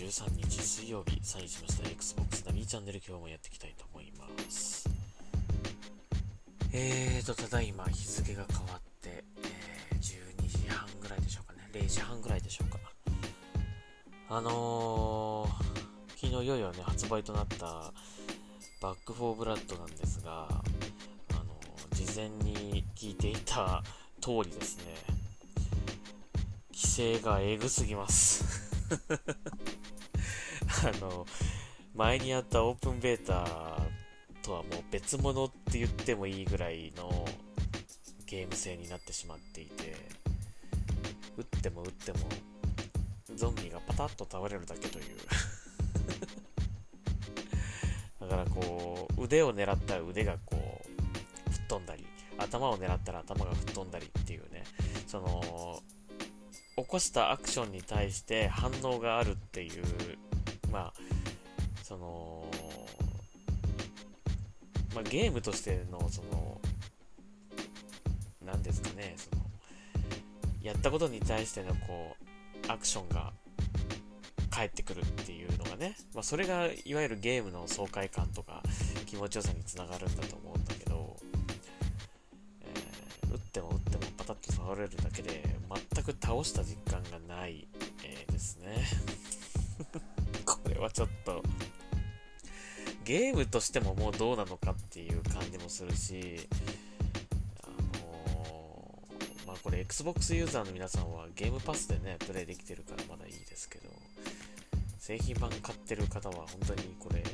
13日水曜日、サインしました Xbox ナビチャンネル今日もやっていきたいと思います。えーと、ただいま日付が変わって、えー、12時半ぐらいでしょうかね。0時半ぐらいでしょうか。あのー、昨日いよいよね、発売となったバックフォーブラッドなんですが、あのー、事前に聞いていた通りですね、規制がえぐすぎます あの前にあったオープンベータとはもう別物って言ってもいいぐらいのゲーム性になってしまっていて撃っても撃ってもゾンビがパタッと倒れるだけという。だからこう腕を狙ったら腕がこう吹っ飛んだり頭を狙ったら頭が吹っ飛んだりっていうねその起こしたアクションに対して反応があるっていう、まあ、その、まあ、ゲームとしての、その、なんですかね、その、やったことに対しての、こう、アクションが返ってくるっていうのがね、まあ、それが、いわゆるゲームの爽快感とか、気持ちよさにつながるんだと思うんだけど、えー、打っても打ってもパタッと倒れるだけで、全く倒した実感がない、えー、ですね。はちょっと、ゲームとしてももうどうなのかっていう感じもするし、あのー、まあこれ Xbox ユーザーの皆さんはゲームパスでね、プレイできてるからまだいいですけど、製品版買ってる方は本当にこれ、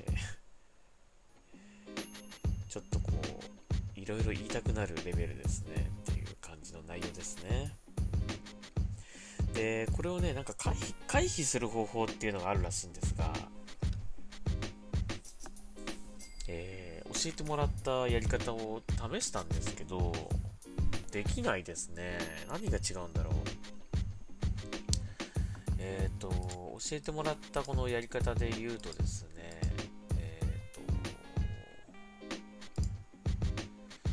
ちょっとこう、いろいろ言いたくなるレベルですねっていう感じの内容ですね。で、これをね、なんか回避する方法っていうのがあるらしいんですが、えー、教えてもらったやり方を試したんですけど、できないですね。何が違うんだろう。えっ、ー、と、教えてもらったこのやり方で言うとですね、えっ、ー、と、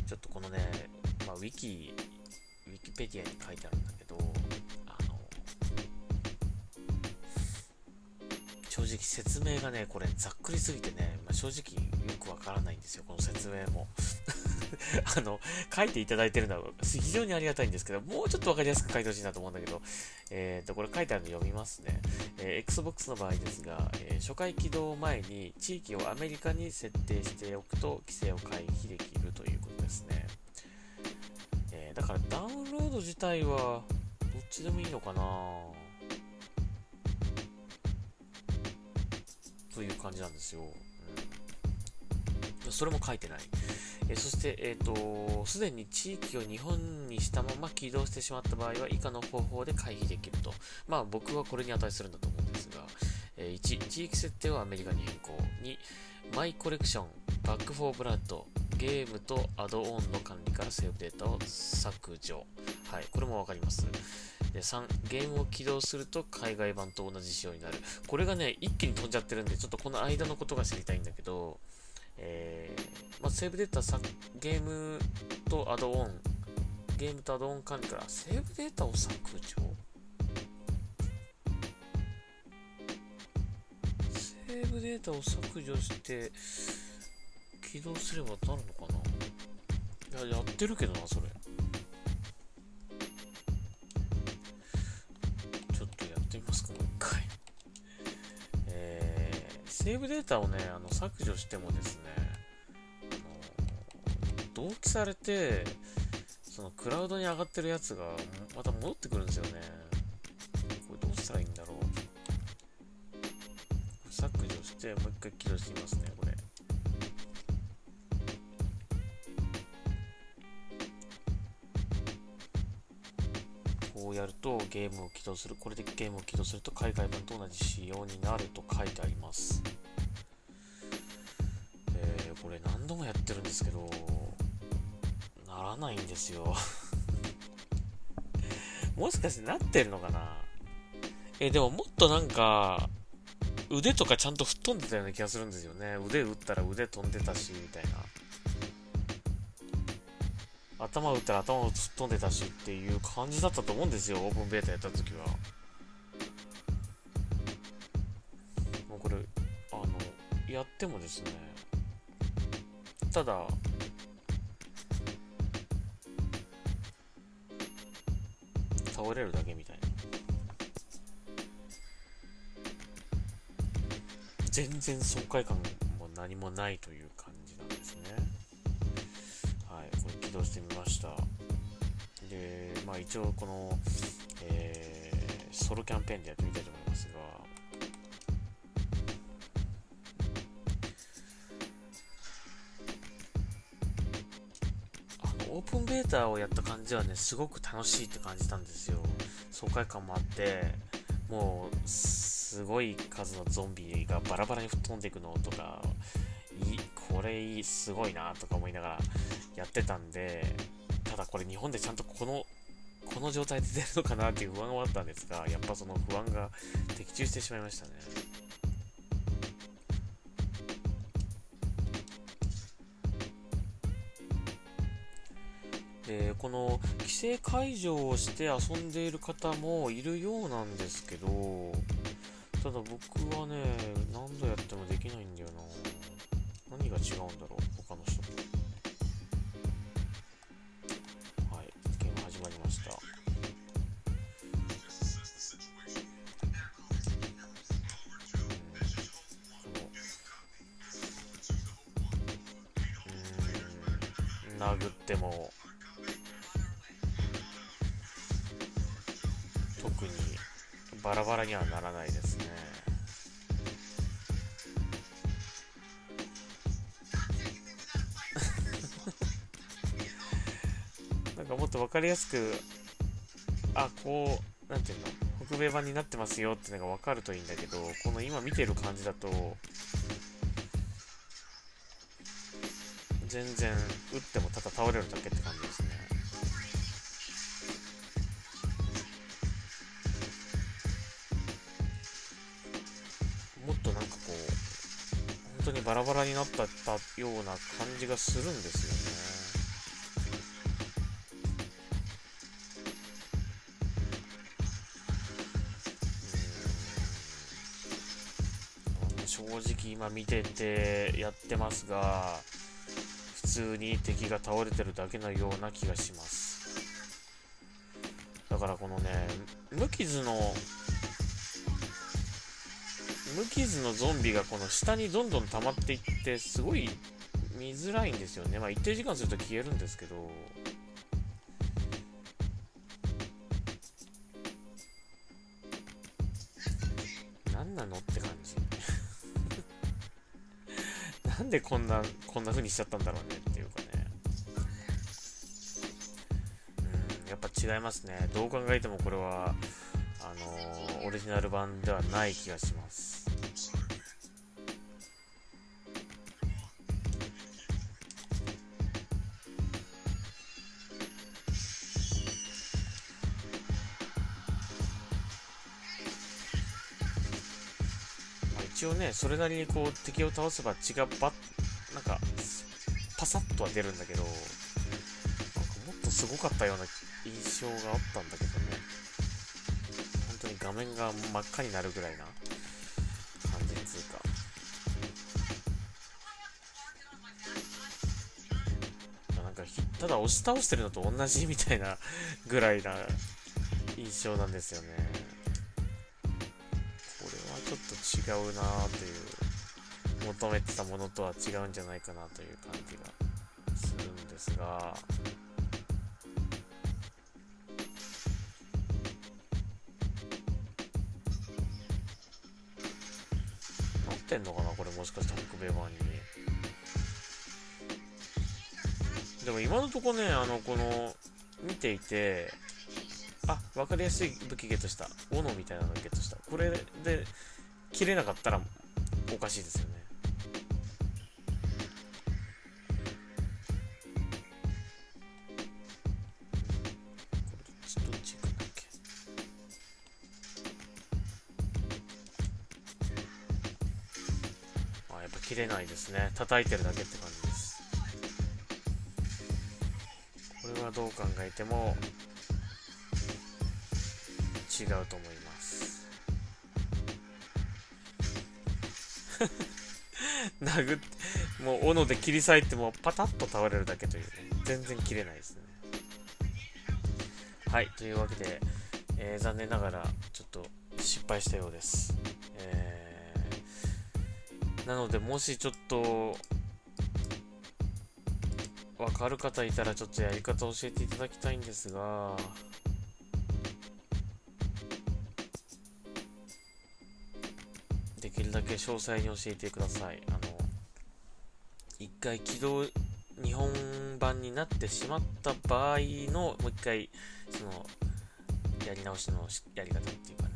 ちょっとこのね、まあ、ウィキ、ウィキペディアに書いてある直説明がね、これざっくりすぎてね、まあ、正直よくわからないんですよ、この説明も。あの、書いていただいてるのは非常にありがたいんですけど、もうちょっとわかりやすく書いてほしいなと思うんだけど、えっ、ー、と、これ書いてあるの読みますね。えー、Xbox の場合ですが、えー、初回起動前に地域をアメリカに設定しておくと規制を回避できるということですね。えだからダウンロード自体はどっちでもいいのかなという感じなんですよ。うん、それも書いてない。えそして、えっ、ー、と、すでに地域を日本にしたまま起動してしまった場合は以下の方法で回避できると。まあ僕はこれに値するんだと思うんですが、えー、1、地域設定をアメリカに変更。2、マイコレクション、バックフォーブラッド、ゲームとアドオンの管理からセーブデータを削除。はい、これもわかります。で3、ゲームを起動すると海外版と同じ仕様になる。これがね、一気に飛んじゃってるんで、ちょっとこの間のことが知りたいんだけど、えー、まあ、セーブデータさ、ゲームとアドオン、ゲームとアドオン管理から、セーブデータを削除セーブデータを削除して、起動すればなるのかな？いや、やってるけどな、それ。セーブデータをね、あの削除してもですね、あの同期されて、そのクラウドに上がってるやつがまた戻ってくるんですよね。これどうしたらいいんだろう。削除して、もう一回起動してみますね、とゲームを起動する。これでゲームを起動すると海外版と同じ仕様になると書いてあります。えー、これ何度もやってるんですけど、ならないんですよ。もしかしてなってるのかな？えー、でももっとなんか、腕とかちゃんと吹っ飛んでたような気がするんですよね。腕打ったら腕飛んでたし、みたいな。頭打ったら頭を突っ飛んでたしっていう感じだったと思うんですよ、オープンベータやった時は。もうこれ、あの、やってもですね、ただ、倒れるだけみたいな。全然爽快感も何もないという感じなんですね。はい、これ起動してみました。で、まあ一応この、えー、ソロキャンペーンでやってみたいと思いますが、あの、オープンベータをやった感じはね、すごく楽しいって感じたんですよ。爽快感もあって、もう、すごい数のゾンビがバラバラに吹っ飛んでいくのとか、いい、これいい、すごいなとか思いながらやってたんで、ただこれ日本でちゃんとこの、この状態で出るのかなっていう不安があったんですが、やっぱその不安が的中してしまいましたね。でこの規制解除をして遊んでいる方もいるようなんですけどただ僕はね、何度やってもできないんだよな。何が違うんだろう、かりやすく、あ、こう、なんていうの、北米版になってますよってのが分かるといいんだけど、この今見てる感じだと、全然打ってもただ倒れるだけって感じですね。もっとなんかこう、本当にバラバラになったような感じがするんですよ今見ててやってますが普通に敵が倒れてるだけのような気がします。だからこのね無傷の無傷のゾンビがこの下にどんどん溜まっていってすごい見づらいんですよね。まあ一定時間すると消えるんですけど。でこんな、こんな風にしちゃったんだろうねっていうかね。うん、やっぱ違いますね。どう考えてもこれは、あのー、オリジナル版ではない気がします。応ね、それなりにこう敵を倒せば血がバッ、なんか、パサッとは出るんだけど、なんかもっとすごかったような印象があったんだけどね。本当に画面が真っ赤になるぐらいな感じつうか。なんか、ただ押し倒してるのと同じみたいなぐらいな印象なんですよね。違うなという、求めてたものとは違うんじゃないかなという感じがするんですが、なってんのかなこれもしかして北米版に。でも今のとこね、あの、この、見ていて、あ、わかりやすい武器ゲットした。斧みたいなのゲットした。これで、切れなかったら、おかしいですよね。あ、やっぱ切れないですね。叩いてるだけって感じです。これはどう考えても違うと思います 殴ってもう斧で切り裂いてもパタッと倒れるだけというね。全然切れないですね。はいというわけで、えー、残念ながらちょっと失敗したようです、えー、なのでもしちょっとわかる方いたらちょっとやり方教えていただきたいんですがだけ詳細に教えてください。あの一回起動日本版になってしまった場合のもう一回そのやり直しのやり方っていうかね。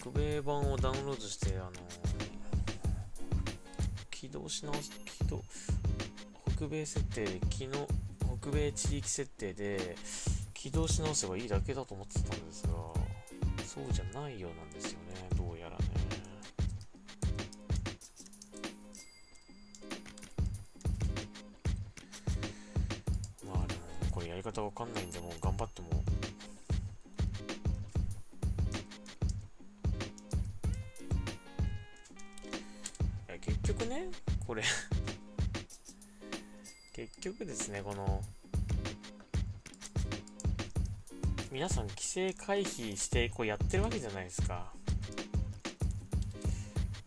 北米版をダウンロードしてあの起動し直す起動北米設定で昨日北米地域設定で起動し直せばいいだけだと思ってたんですがそうじゃないようなんですよねどうやらね。まあでもこれやり方わかんないんでもう頑張っても。結局ねこれ。結局ですねこの皆さん規制回避してこうやってるわけじゃないですか。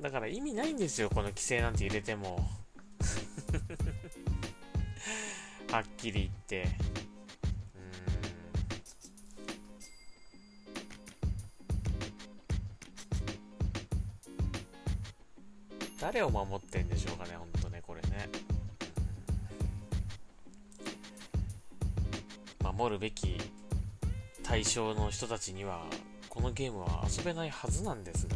だから意味ないんですよこの規制なんて入れても。はっきり言って。誰を守ってんでしょうかね、ほんとね、これね。守るべき対象の人たちにはこのゲームは遊べないはずなんですが、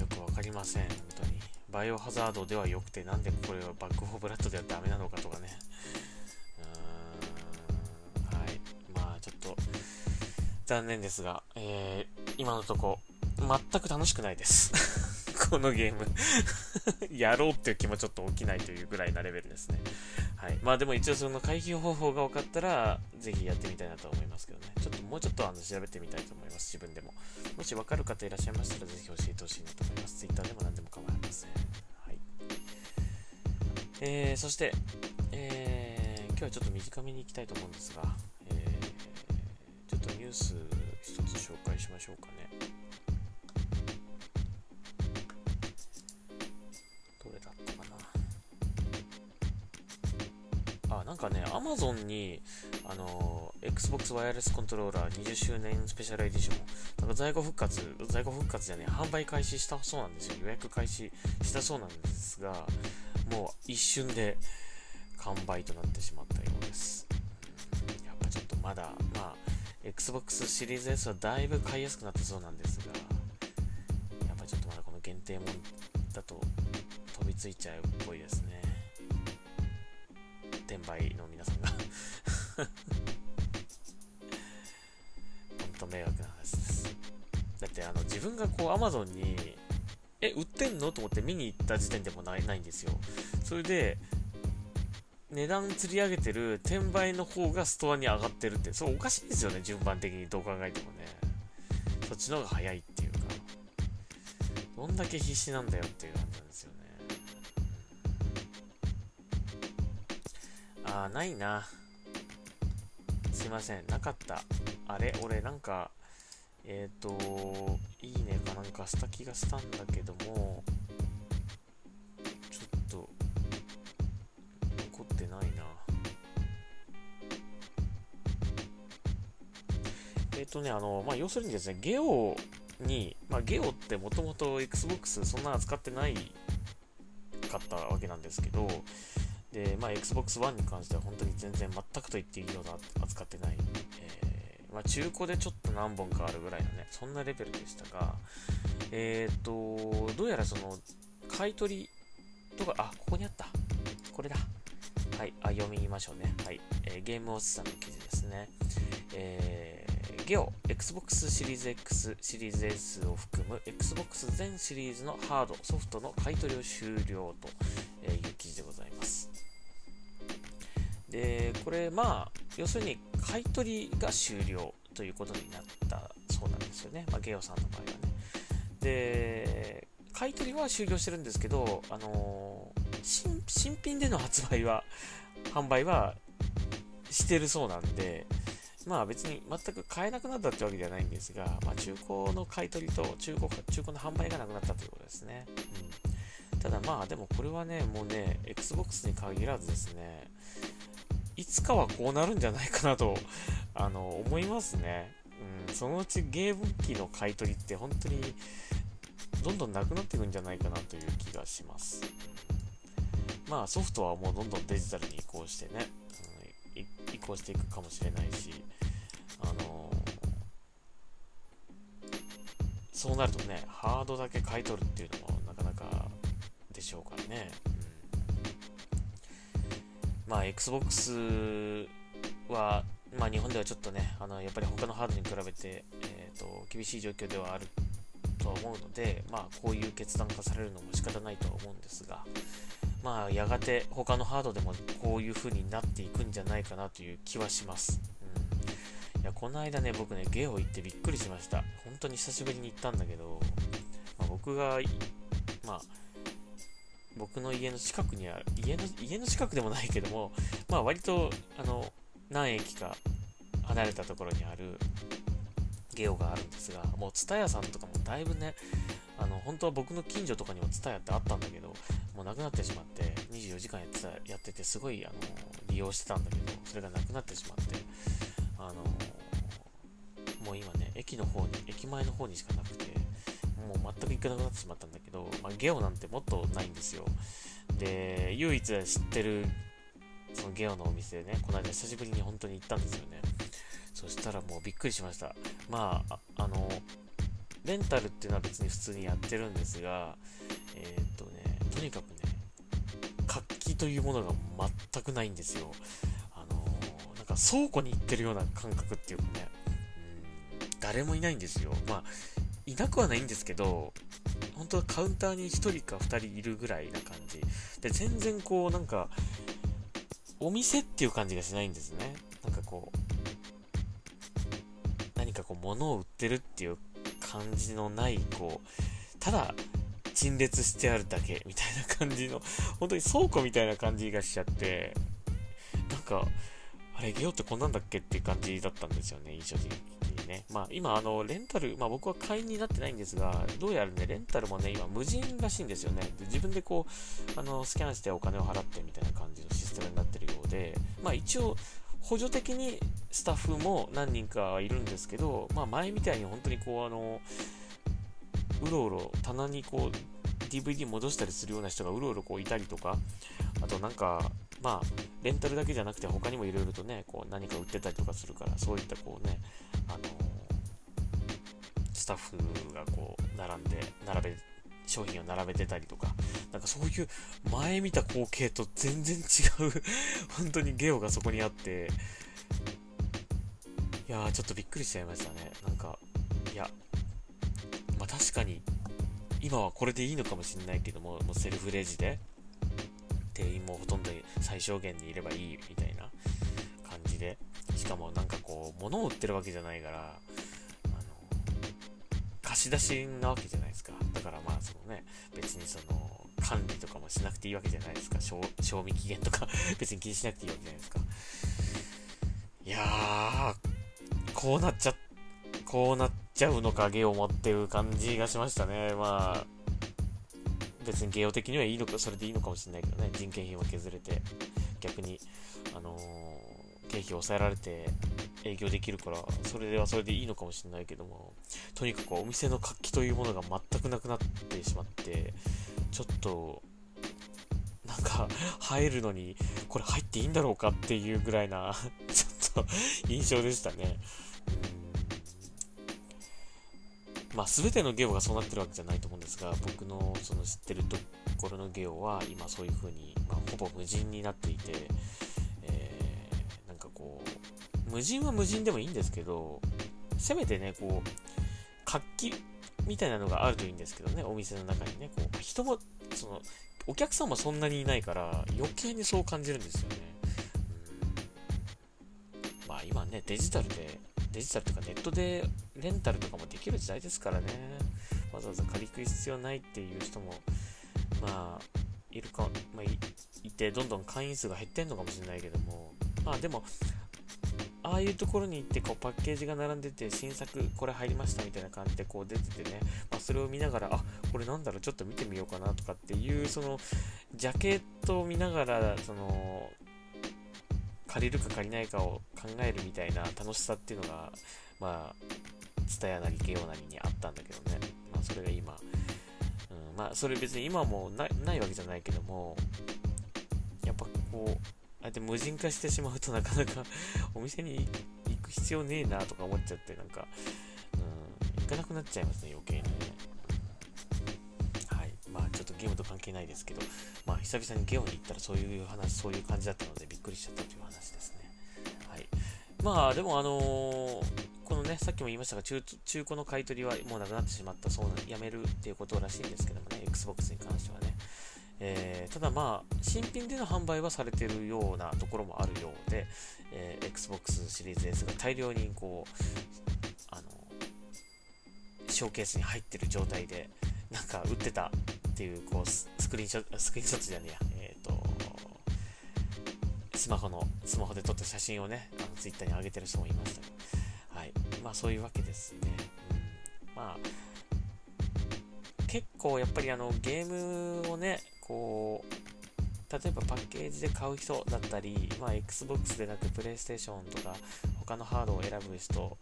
よくわかりません、本当に。バイオハザードでは良くて、なんでこれはバック・フォー・ブラッドではダメなのかとかね。うーん、はい。まあ、ちょっと、残念ですが、えー、今のとこ、全く楽しくないです。このゲーム やろうっていう気もちょっと起きないというぐらいなレベルですね。はい。まあでも一応その回避方法が分かったら、ぜひやってみたいなと思いますけどね。ちょっともうちょっとあの調べてみたいと思います。自分でも。もし分かる方いらっしゃいましたら、ぜひ教えてほしいなと思います。Twitter でも何でも構いません。はい。えー、そして、えー、今日はちょっと短めに行きたいと思うんですが、えー、ちょっとニュース一つ紹介しましょうかね。かね、Amazon に、あの、Xbox ワイヤレスコントローラー20周年スペシャルエディション、なんか在庫復活、在庫復活じゃね、販売開始したそうなんですよ。予約開始したそうなんですが、もう一瞬で完売となってしまったようです。やっぱちょっとまだ、まあ、Xbox シリーズ S はだいぶ買いやすくなったそうなんですが、やっぱちょっとまだこの限定もんだと飛びついちゃうっぽいですね。転売の皆さんが。本当迷惑な話です。だってあの自分がこう Amazon にえ売ってんのと思って見に行った時点でもないないんですよ。それで値段釣り上げてる転売の方がストアに上がってるってそれおかしいですよね順番的にどう考えてもね。そっちの方が早いっていうか。どんだけ必死なんだよっていう。あ、ないな。すいません、なかった。あれ？俺なんか、えっ、ー、と、いいねかなんかした気がしたんだけども、ちょっと、残ってないな。えっ、ー、とね、あの、まあ、要するにですね、ゲオに、まあ、ゲオってもともと Xbox そんな扱ってないかったわけなんですけど、で、まあ、Xbox One に関しては本当に全然全くと言っていいような扱ってない、えー、まあ、中古でちょっと何本かあるぐらいのね、そんなレベルでしたが、えっ、と、どうやらその、買い取りとか、あ、ここにあった。これだ。はい、あ読みましょうね。はい、えー、ゲームオスさんの記事ですね。えー、ゲオ、Xbox シリーズ X、シリーズ S を含む Xbox 全シリーズのハード、ソフトの買い取りを終了という記事でございます。で、これ、まあ、要するに買い取りが終了ということになったそうなんですよね。まあ、ゲオさんの場合はね。で、買い取りは終了してるんですけど、あのー、新品での発売は、販売はしてるそうなんで、まあ別に全く買えなくなったってわけではないんですが、まあ、中古の買い取りと中古中古の販売がなくなったということですね。うん、ただまあでもこれはね、もうね、Xbox に限らずですね、いつかはこうなるんじゃないかなとあの思いますね。うん、そのうちゲーム機の買い取りって本当にどんどんなくなっていくんじゃないかなという気がします。まあソフトはもうどんどんデジタルに移行してね、うん、移行していくかもしれないし、あの、そうなるとね、ハードだけ買い取るっていうのもなかなかでしょうからね。まあ Xbox は、まあ日本ではちょっとね、あのやっぱり他のハードに比べて、えーと厳しい状況ではあるとは思うので、まあ、こういう決断がされるのも仕方ないとは思うんですが、まあ、やがて他のハードでもこういう風になっていくんじゃないかなという気はします。うん、いや、この間ね、僕ね、ゲオ行ってびっくりしました。本当に久しぶりに行ったんだけど、まあ、僕が、まあ、僕の家の近くにある、家の、家の近くでもないけども、まあ割と、あの、何駅か離れたところにある、ゲオがあるんですが、もう TSUTAYA さんとかもだいぶね、あの、本当は僕の近所とかにも TSUTAYA ってあったんだけど、もうなくなってしまって、24時間やってたやってて、すごい、あの、利用してたんだけど、それがなくなってしまって、あの、もう今ね、駅の方に、駅前の方にしかなくて、もう全く行かなくなってしまったんだけど、まあ、ゲオなんてもっとないんですよ。で、唯一知ってる、そのゲオのお店でね、この間久しぶりに本当に行ったんですよね。そしたらもうびっくりしました。まあ、あの、レンタルっていうのは別に普通にやってるんですが、えー、っとね、とにかくね、活気というものが全くないんですよ。あの、なんか倉庫に行ってるような感覚っていうかね、うん、誰もいないんですよ。まあ、いなくはないんですけど、本当はカウンターに1人か2人いるぐらいな感じ。で、全然こう、なんか、お店っていう感じがしないんですね。なんかこう、何かこう物を売ってるっていう感じのない、こう、ただ陳列してあるだけみたいな感じの、本当に倉庫みたいな感じがしちゃって、なんか、あれ、ゲオってこんなんだっけっていう感じだったんですよね、印象的にね。まあ今、あの、レンタル、まあ僕は会員になってないんですが、どうやらね、レンタルもね、今無人らしいんですよね。で自分でこう、あの、スキャンしてお金を払ってみたいな感じのシステムになってるようで、まあ一応、補助的にスタッフも何人かいるんですけど、まあ、前みたいに本当にこうあのうろうろ棚にこう DVD 戻したりするような人がうろうろこういたりとかなんかまあレンタルだけじゃなくて他にもいろいろとねこう何か売ってたりとかするからそういったこうねあのスタッフがこう並んで並べ商品を並べてたりとか、なんかそういう前見た光景と全然違う 本当にゲオがそこにあって、いやーちょっとびっくりしちゃいましたね。なんか、いや、まあ確かに、今はこれでいいのかもしれないけども、もうセルフレジで、店員もほとんど最小限にいればいいみたいな感じで、しかもなんかこう、物を売ってるわけじゃないから、あの貸し出しなわけじゃないですか。だからまあそのね、別にその管理とかもしなくていいわけじゃないですか。賞味期限とか 別に気にしなくていいわけじゃないですか。いやー、こうなっちゃ、こうなっちゃうのか、ゲオ持ってる感じがしましたね。まあ、別にゲオ的にはいいのか、それでいいのかもしれないけどね、人件費は削れて、逆に、あのー、経費を抑えられて、営業できるから、それではそれでいいのかもしれないけども、とにかくお店の活気というものが全くなくなってしまって、ちょっと、なんか、入るのに、これ入っていいんだろうかっていうぐらいな ちょっと印象でしたね。まあ、全てのゲオがそうなってるわけじゃないと思うんですが、僕のその知ってるところのゲオは、今そういう風に、まあ、ほぼ無人になっていて、えー、なんかこう、無人は無人でもいいんですけど、せめてね、こう、活気みたいなのがあるといいんですけどね、お店の中にね、こう、人も、その、お客さんもそんなにいないから、余計にそう感じるんですよね。うん、まあ今ね、デジタルで、デジタルとかネットでレンタルとかもできる時代ですからね、わざわざ借り食い必要ないっていう人も、まあ、いるか、まあ、いて、どんどん会員数が減ってんのかもしれないけども、まあでも、ああいうところに行ってこうパッケージが並んでて新作これ入りましたみたいな感じでこう出ててね、まあ、それを見ながらあこれなんだろうちょっと見てみようかなとかっていうそのジャケットを見ながらその借りるか借りないかを考えるみたいな楽しさっていうのがまあツタヤなりゲオなりにあったんだけどね、まあ、それが今、うん、まあそれ別に今もないわけじゃないけどもやっぱこうあえて無人化してしまうと なかなか お店に行く必要ねえなとか思っちゃって、なんか、うん、行かなくなっちゃいますね、余計にね。ゲームと関係ないですけど、まあ、久々にゲオに行ったらそういう話、そういう感じだったのでびっくりしちゃったという話ですね。はい。まあ、でもあのー、このね、さっきも言いましたが中、中古の買い取りはもうなくなってしまったそうな、やめるっていうことらしいんですけどもね、Xbox に関してはね。えー、ただまあ、新品での販売はされてるようなところもあるようで、えー、Xbox シリーズ S が大量にこう、あの、ショーケースに入ってる状態で、なんか売ってたっていう、こう、スクリーンショット、スクリーンショットじゃねえや、えっ、ー、と、スマホの、スマホで撮った写真をね、あの Twitter に上げてる人もいましたはい。まあそういうわけですね。うん、まあ、結構やっぱりあのゲームをね、こう、例えばパッケージで買う人だったり、まあ、Xbox でなく PlayStation とか他のハードを選ぶ人の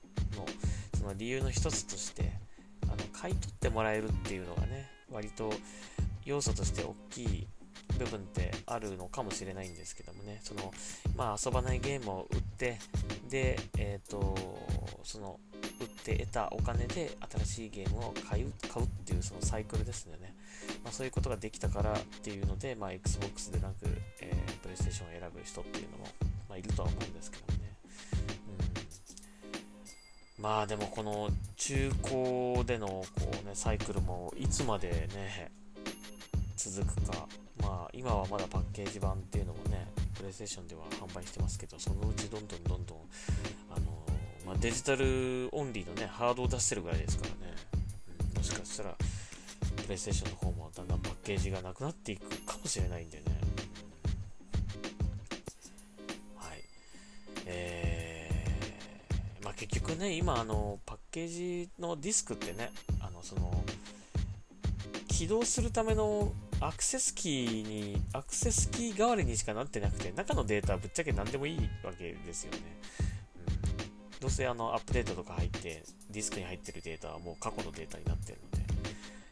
その理由の一つとしての買い取ってもらえるっていうのがね割と要素として大きい部分ってあるのかもしれないんですけどもねそのまあ遊ばないゲームを売ってでえっ、ー、とその売って得たお金で新しいゲームを買う買うっていうそのサイクルですよねまあ、そういうことができたからっていうので、まあ、Xbox でなく、えー、PlayStation を選ぶ人っていうのも、まあ、いるとは思うんですけどね。まあでもこの中古でのこう、ね、サイクルもいつまでね、続くか。まあ今はまだパッケージ版っていうのもね、PlayStation では販売してますけど、そのうちどんどんどんどん、あのまあ、デジタルオンリーのね、ハードを出してるぐらいですからね。うん、もしかしたら、プレイステーションの方もだんだんパッケージがなくなっていくかもしれないんでね。ー、まあ結局ね、今あの、パッケージのディスクってね、あの、その、起動するためのアクセスキーに、アクセスキー代わりにしかなってなくて、中のデータはぶっちゃけ何でもいいわけですよね。うん、どうせあの、アップデートとか入って、ディスクに入ってるデータはもう過去のデータになってるので、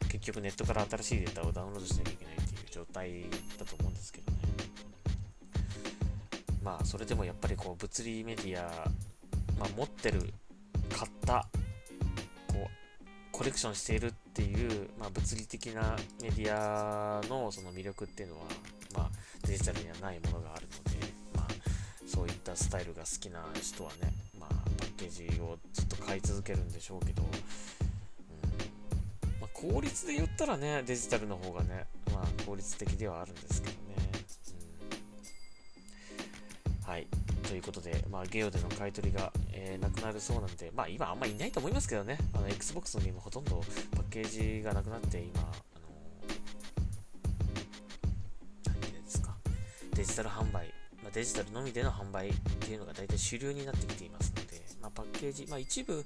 結局ネットから新しいデータをダウンロードしなきゃいけないっていう状態だと思うんですけどね。まあ、それでもやっぱりこう、物理メディア、まあ、持ってる、買った、こう、コレクションしているっていう、まあ、物理的なメディアのその魅力っていうのは、まあ、デジタルにはないものがあるので、まあ、そういったスタイルが好きな人はね、まあ、パッケージをずっと買い続けるんでしょうけど、うんま効率で言ったらね、デジタルの方がね、まあ効率的ではあるんですけど。ということで、まあゲオでの買い取りが、えー、なくなるそうなんで、まあ今あんまいないと思いますけどね、あの Xbox のゲームほとんどパッケージがなくなって今、あの何ですか、デジタル販売、まあ、デジタルのみでの販売っていうのが大体主流になってきていますので、まあ、パッケージ、まあ一部、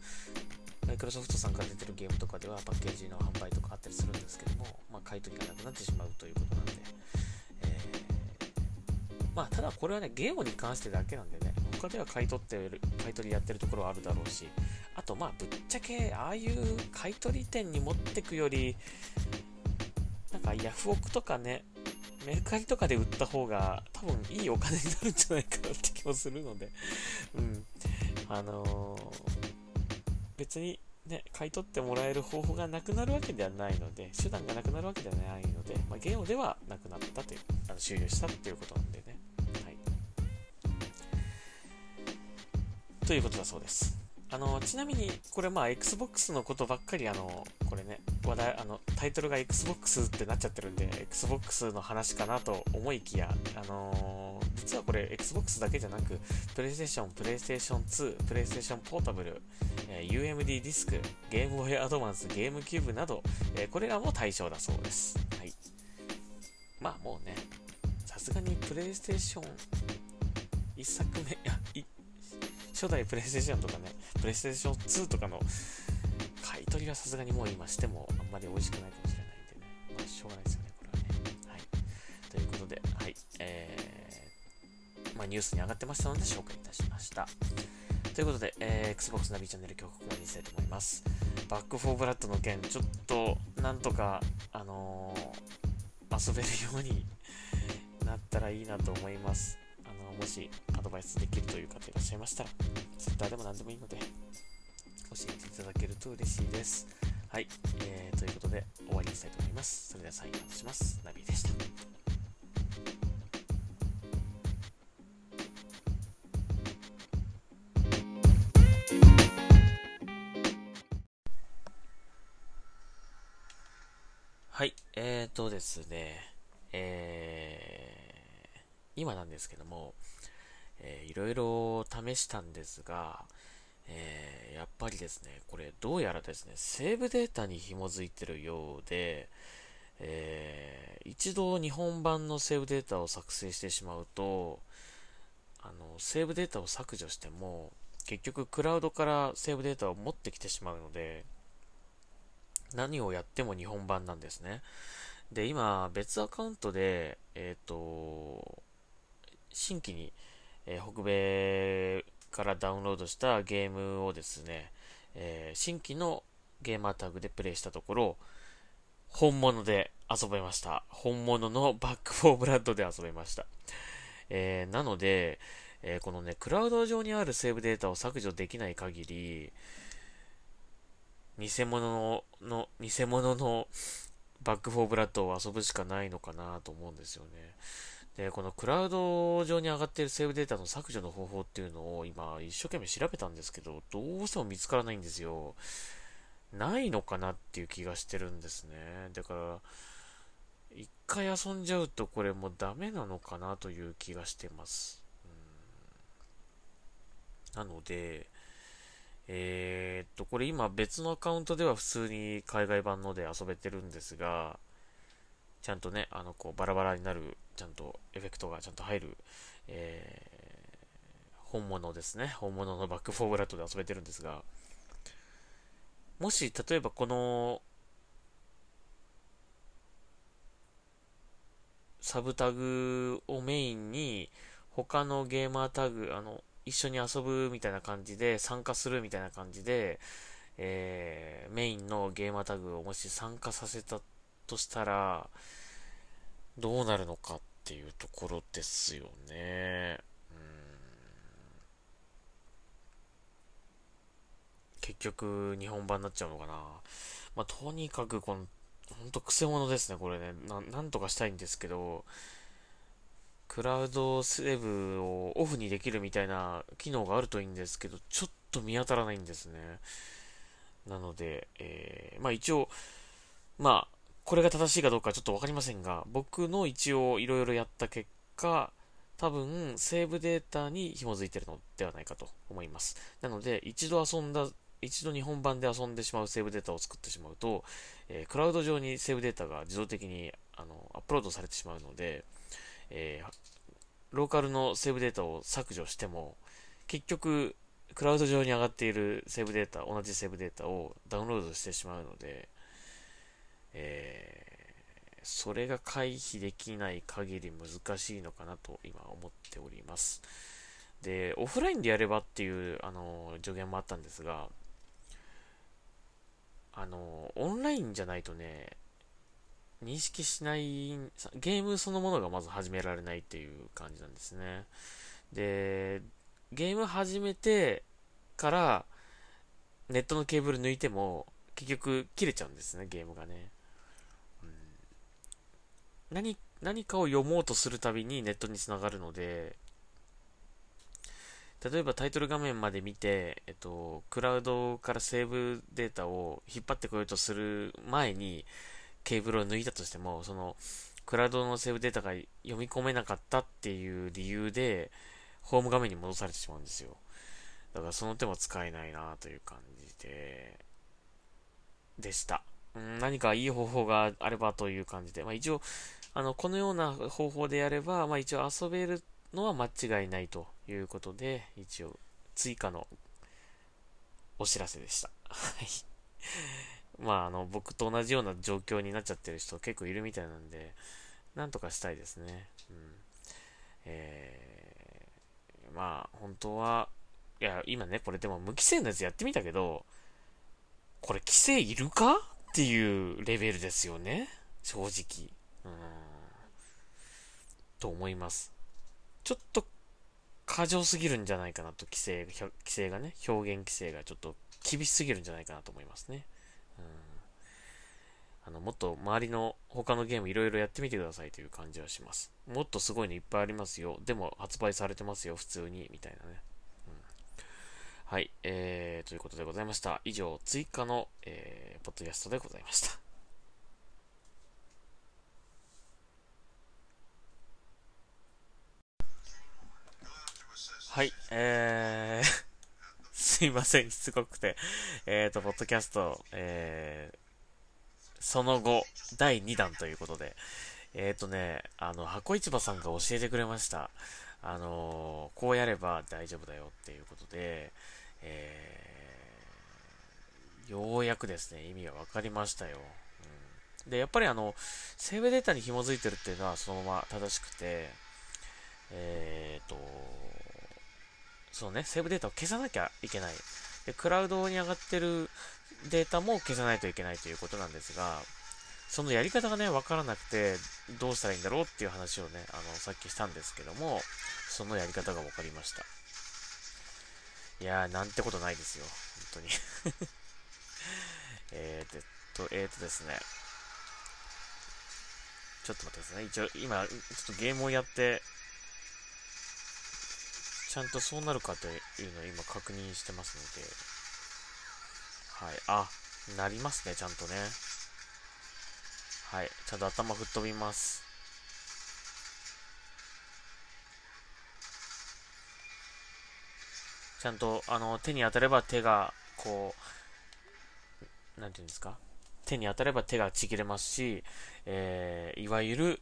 マイクロソフトさんから出てるゲームとかではパッケージの販売とかあったりするんですけども、まあ、買い取りがなくなってしまうということで、まあ、ただこれはね、ゲームに関してだけなんでね、他では買い取ってる、買い取りやってるところはあるだろうし、あとまあ、ぶっちゃけ、ああいう買い取り店に持ってくより、なんかヤフオクとかね、メルカリとかで売った方が多分いいお金になるんじゃないかなって気もするので、うん。あのー別にね、買い取ってもらえる方法がなくなるわけではないので、手段がなくなるわけではないので、まあ、ゲオではなくなったという、あの終了したっていうことなんでね。ということだそうです。あの、ちなみに、これまあ、Xbox のことばっかり、あの、これね、話題、あの、タイトルが Xbox ってなっちゃってるんで、Xbox の話かなと思いきや、あのー、実はこれ Xbox だけじゃなく、PlayStation、PlayStation 2、PlayStation Portable、えー、UMD ディスク、ゲームボーイアドバンス、ゲームキューブなど、えー、これらも対象だそうです。はい。まあもうね、さすがに PlayStation 1作目、初代プレイステーションとかね、プレイステーション2とかの買い取りはさすがにもう今してもあんまり美味しくないかもしれないんでね、まあしょうがないですよね、これはね。はい。ということで、はい、えー、まあニュースに上がってましたので紹介いたしました。ということで、えー、Xbox ナビチャンネル今日ここまでにしたいと思います。バックフォーブラッドの件、ちょっと、なんとか、あのー、遊べるようになったらいいなと思います。あのもしアドバイスできるという方いらっしゃいましたら、Twitter でも何でもいいので、教えていただけると嬉しいです。はい、えー、ということで終わりにしたいと思います。それではサインアウトします。ナビでした。はい、えーとですね、えー、今なんですけども、えー、いろいろ試したんですが、えー、やっぱりですね、これどうやらですね、セーブデータに紐づいてるようで、えー、一度日本版のセーブデータを作成してしまうと、あの、セーブデータを削除しても、結局クラウドからセーブデータを持ってきてしまうので、何をやっても日本版なんですね。で、今、別アカウントで、えっ、ー、と、新規に、えー、北米からダウンロードしたゲームをですね、えー、新規のゲーマータグでプレイしたところ、本物で遊べました。本物のバックフォーブラッドで遊べました。えー、なので、えー、このね、クラウド上にあるセーブデータを削除できない限り、偽物の、の偽物のバックフォーブラッドを遊ぶしかないのかなと思うんですよね。で、このクラウド上に上がっているセーブデータの削除の方法っていうのを今一生懸命調べたんですけど、どうしても見つからないんですよ。ないのかなっていう気がしてるんですね。だから、一回遊んじゃうとこれもうダメなのかなという気がしてます。なので、えー、っと、これ今別のアカウントでは普通に海外版ので遊べてるんですが、ちゃんとね、あの、こう、バラバラになる、ちゃんとエフェクトがちゃんと入る、えー、本物ですね。本物のバックフォーブラットで遊べてるんですが、もし、例えばこの、サブタグをメインに、他のゲーマータグ、あの、一緒に遊ぶみたいな感じで、参加するみたいな感じで、えー、メインのゲーマータグをもし参加させたとしたら、どうなるのかっっていうところですよね。結局、日本版になっちゃうのかな。まあ、とにかく、この、ほんと癖者ですね、これねな。なんとかしたいんですけど、クラウドセーブをオフにできるみたいな機能があるといいんですけど、ちょっと見当たらないんですね。なので、えー、まあ一応、まあ、これが正しいかどうかちょっとわかりませんが、僕の一応いろいろやった結果、多分セーブデータに紐づいてるのではないかと思います。なので、一度遊んだ、一度日本版で遊んでしまうセーブデータを作ってしまうと、えー、クラウド上にセーブデータが自動的にあのアップロードされてしまうので、えー、ローカルのセーブデータを削除しても、結局、クラウド上に上がっているセーブデータ、同じセーブデータをダウンロードしてしまうので、えー、それが回避できない限り難しいのかなと今思っております。で、オフラインでやればっていう、あの、助言もあったんですが、あの、オンラインじゃないとね、認識しない、ゲームそのものがまず始められないっていう感じなんですね。で、ゲーム始めてから、ネットのケーブル抜いても、結局切れちゃうんですね、ゲームがね。何、何かを読もうとするたびにネットにつながるので、例えばタイトル画面まで見て、えっと、クラウドからセーブデータを引っ張ってこようとする前に、ケーブルを抜いたとしても、その、クラウドのセーブデータが読み込めなかったっていう理由で、ホーム画面に戻されてしまうんですよ。だからその手も使えないなという感じで、でした。何かいい方法があればという感じで、まあ一応、あの、このような方法でやれば、まあ一応遊べるのは間違いないということで、一応追加のお知らせでした。はい。まあ、あの、僕と同じような状況になっちゃってる人結構いるみたいなんで、なんとかしたいですね。うん。えー、まあ、本当は、いや、今ね、これでも無規制のやつやってみたけど、これ規制いるかっていうレベルですよね。正直。と思います。ちょっと過剰すぎるんじゃないかなと、規制、規制がね、表現規制がちょっと厳しすぎるんじゃないかなと思いますね。うん。あの、もっと周りの他のゲームいろいろやってみてくださいという感じはします。もっとすごいのいっぱいありますよ。でも発売されてますよ、普通に、みたいなね。うん、はい、えー、ということでございました。以上、追加の、えー、ポッドキャストでございました。はい、えー、すいません、しつこくて。えっ、ー、と、ポッドキャスト、えー、その後、第2弾ということで、えっ、ー、とね、あの、箱市場さんが教えてくれました。あのこうやれば大丈夫だよっていうことで、えー、ようやくですね、意味が分かりましたよ。うん、で、やっぱりあの、セーブデータに紐づいてるっていうのはそのまま正しくて、えっ、と、そのね、セーブデータを消さなきゃいけない。で、クラウドに上がってるデータも消さないといけないということなんですが、そのやり方がね、わからなくて、どうしたらいいんだろうっていう話をね、あの、さっきしたんですけども、そのやり方がわかりました。いやー、なんてことないですよ。本当に えーと、えーとですね。ちょっと待ってくださいね。一応、今、ちょっとゲームをやって、ちゃんとそうなるかというのを今確認してますので、はい。あ、なりますね、ちゃんとね。はい。ちゃんと頭吹っ飛びます。ちゃんと、あの、手に当たれば手が、こう、なんていうんですか？手に当たれば手がちぎれますし、えー、いわゆる、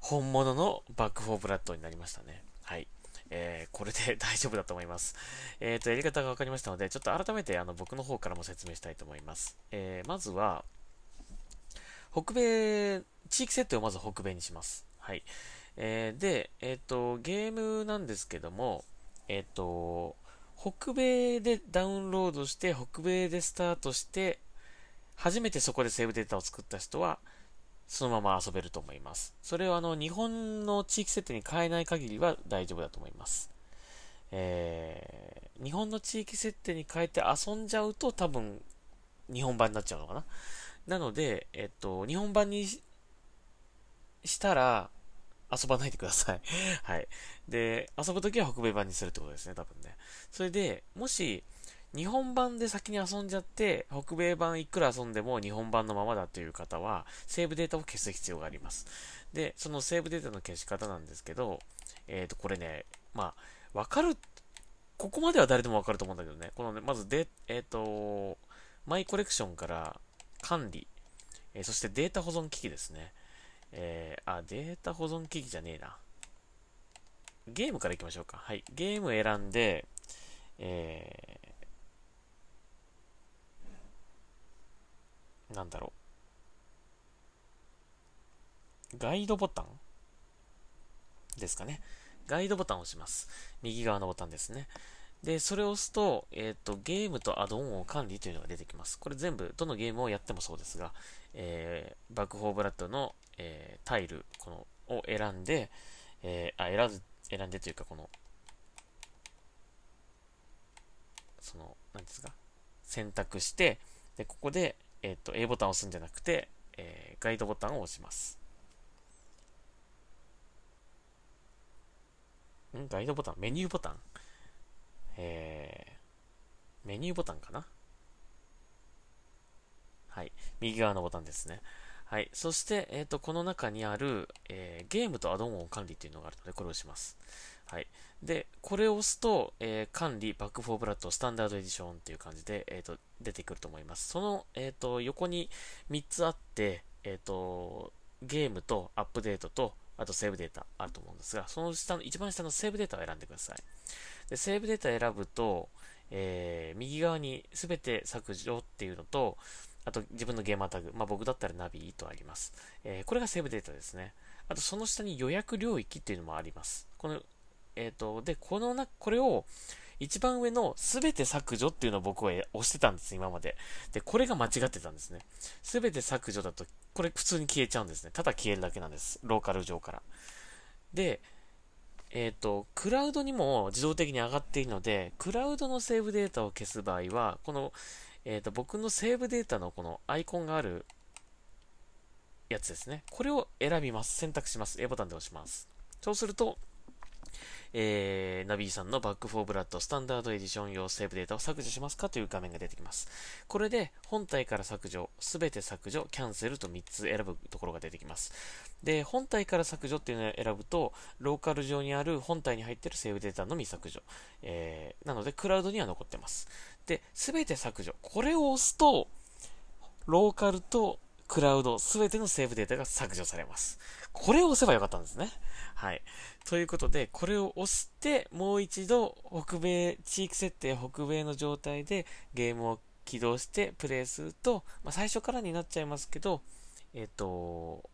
本物のバックフォーブラッドになりましたね。はい。えー、これで大丈夫だと思います。えっ、ー、と、やり方が分かりましたので、ちょっと改めてあの僕の方からも説明したいと思います。えー、まずは、北米、地域設定をまず北米にします。はい。えー、で、えっ、と、ゲームなんですけども、えっ、と、北米でダウンロードして、北米でスタートして、初めてそこでセーブデータを作った人は、そのまま遊べると思います。それをあの、日本の地域設定に変えない限りは大丈夫だと思います。えー、日本の地域設定に変えて遊んじゃうと多分、日本版になっちゃうのかな。なので、えっと、日本版にしたら、遊ばないでください。はい。で、遊ぶときは北米版にするってことですね、多分ね。それで、もし、日本版で先に遊んじゃって、北米版いくら遊んでも日本版のままだという方は、セーブデータを消す必要があります。で、そのセーブデータの消し方なんですけど、えっ、ー、と、これね、まあ、わかる、ここまでは誰でもわかると思うんだけどね、このね、まずで、えっ、ー、と、マイコレクションから管理、えー、そしてデータ保存機器ですね。えー、あ、データ保存機器じゃねえな。ゲームからいきましょうか。はい。ゲーム選んで、えーなんだろう。ガイドボタン？ですかね。ガイドボタンを押します。右側のボタンですね。で、それを押すと、えっ、ー、と、ゲームとアドオンを管理というのが出てきます。これ全部、どのゲームをやってもそうですが、えー、バックフォーブラッドの、えー、タイル、この、を選んで、えー、あ、選ず、選んでというか、この、その、何ですか、選択して、で、ここで、えっ、と、A ボタンを押すんじゃなくて、えー、ガイドボタンを押します。ん？ガイドボタン？メニューボタン？えー、メニューボタンかな？はい。右側のボタンですね。はい。そして、えっ、ー、と、この中にある、えー、ゲームとアドオンを管理というのがあるので、これを押します。はい。で、これを押すと、えー、管理、バックフォーブラッド、スタンダードエディションっていう感じで、えっ、ー、と、出てくると思います。その、えっ、ー、と、横に3つあって、えっ、と、ゲームとアップデートと、あとセーブデータあると思うんですが、その下の、一番下のセーブデータを選んでください。で、セーブデータを選ぶと、えー、右側にすべて削除っていうのと、あと自分のゲーマータグ、まあ、僕だったらナビとあります。えー、これがセーブデータですね。あとその下に予約領域っていうのもあります。この、えっ、ー、と、で、このな、これを、一番上のすべて削除っていうのを僕は押してたんです、今まで。で、これが間違ってたんですね。すべて削除だと、これ普通に消えちゃうんですね。ただ消えるだけなんです。ローカル上から。で、えっ、ー、と、クラウドにも自動的に上がっているので、クラウドのセーブデータを消す場合は、この、えっ、ー、と、僕のセーブデータのこのアイコンがあるやつですね。これを選びます。選択します。A ボタンで押します。そうすると、えー、ナビーさんのバックフォーブラッドスタンダードエディション用セーブデータを削除しますかという画面が出てきます。これで本体から削除、すべて削除、キャンセルと3つ選ぶところが出てきます。で、本体から削除っていうのを選ぶと、ローカル上にある本体に入っているセーブデータのみ削除。えー、なので、クラウドには残ってます。で、すべて削除。これを押すと、ローカルとクラウド、すべてのセーブデータが削除されます。これを押せばよかったんですね。はい。ということで、これを押して、もう一度、北米、地域設定北米の状態でゲームを起動してプレイすると、まあ、最初からになっちゃいますけど、えっ、ー、と、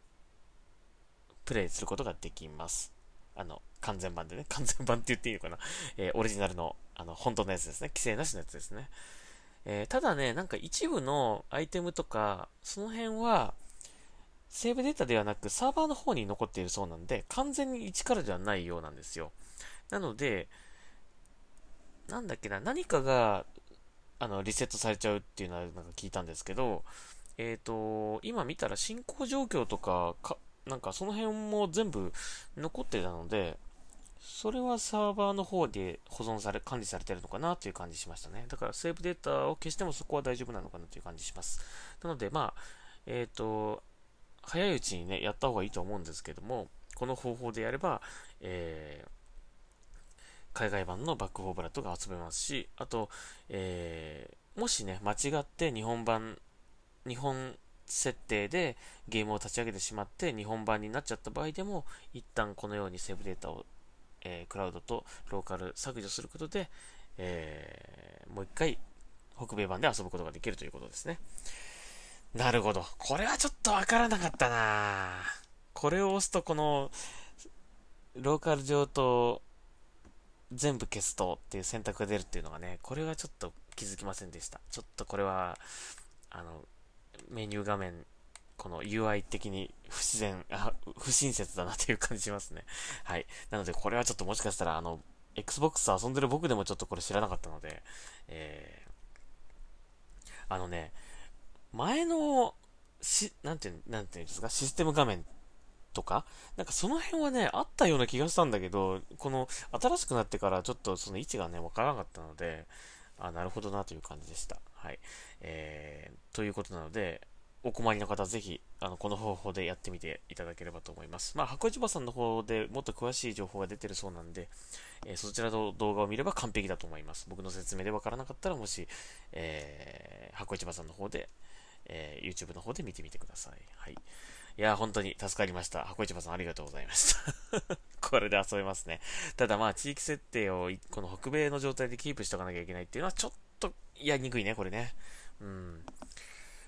プレイすることができます。あの、完全版でね、完全版って言っていいのかな。えー、オリジナルの、あの、本当のやつですね。規制なしのやつですね。えー、ただね、なんか一部のアイテムとか、その辺は、セーブデータではなくサーバーの方に残っているそうなんで、完全に一からではないようなんですよ。なので、なんだっけな、何かが、あの、リセットされちゃうっていうのはなんか聞いたんですけど、えっ、ー、と、今見たら進行状況とかか、なんかその辺も全部残ってたので、それはサーバーの方で保存され、管理されてるのかなという感じしましたね。だからセーブデータを消してもそこは大丈夫なのかなという感じします。なので、まあ、えっ、ー、と、早いうちにね、やった方がいいと思うんですけども、この方法でやれば、えー、海外版のバックフォーブラッドが遊べますし、あと、えー、もしね、間違って日本版、日本設定でゲームを立ち上げてしまって日本版になっちゃった場合でも、一旦このようにセーブデータをえー、クラウドとローカル削除することで、えー、もう一回北米版で遊ぶことができるということですね。なるほど。これはちょっとわからなかったなこれを押すとこの、ローカル上と全部消すとっていう選択が出るっていうのがね、これはちょっと気づきませんでした。ちょっとこれは、あの、メニュー画面この UI 的に不自然、あ、不親切だなという感じしますね。はい。なので、これはちょっともしかしたら、あの、Xbox 遊んでる僕でもちょっとこれ知らなかったので、えー、あのね、前の、し、なんて、なんていうんですか、システム画面とか、なんかその辺はね、あったような気がしたんだけど、この、新しくなってからちょっとその位置がね、わからなかったので、あ、なるほどなという感じでした。はい。えー、ということなので、お困りの方、ぜひ、あの、この方法でやってみていただければと思います。まあ、箱市場さんの方でもっと詳しい情報が出てるそうなんで、えー、そちらの動画を見れば完璧だと思います。僕の説明でわからなかったら、もし、えー、箱市場さんの方で、えー、YouTube の方で見てみてください。はい。いや、本当に助かりました。箱市場さんありがとうございました。これで遊べますね。ただまあ、地域設定をこの北米の状態でキープしておかなきゃいけないっていうのはちょっとやりにくいね、これね。うん。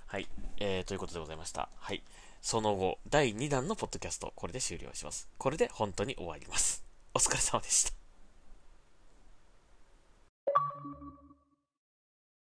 はい。えー、ということでございました。はい。その後、第2弾のポッドキャスト、これで終了します。これで本当に終わります。お疲れ様でした。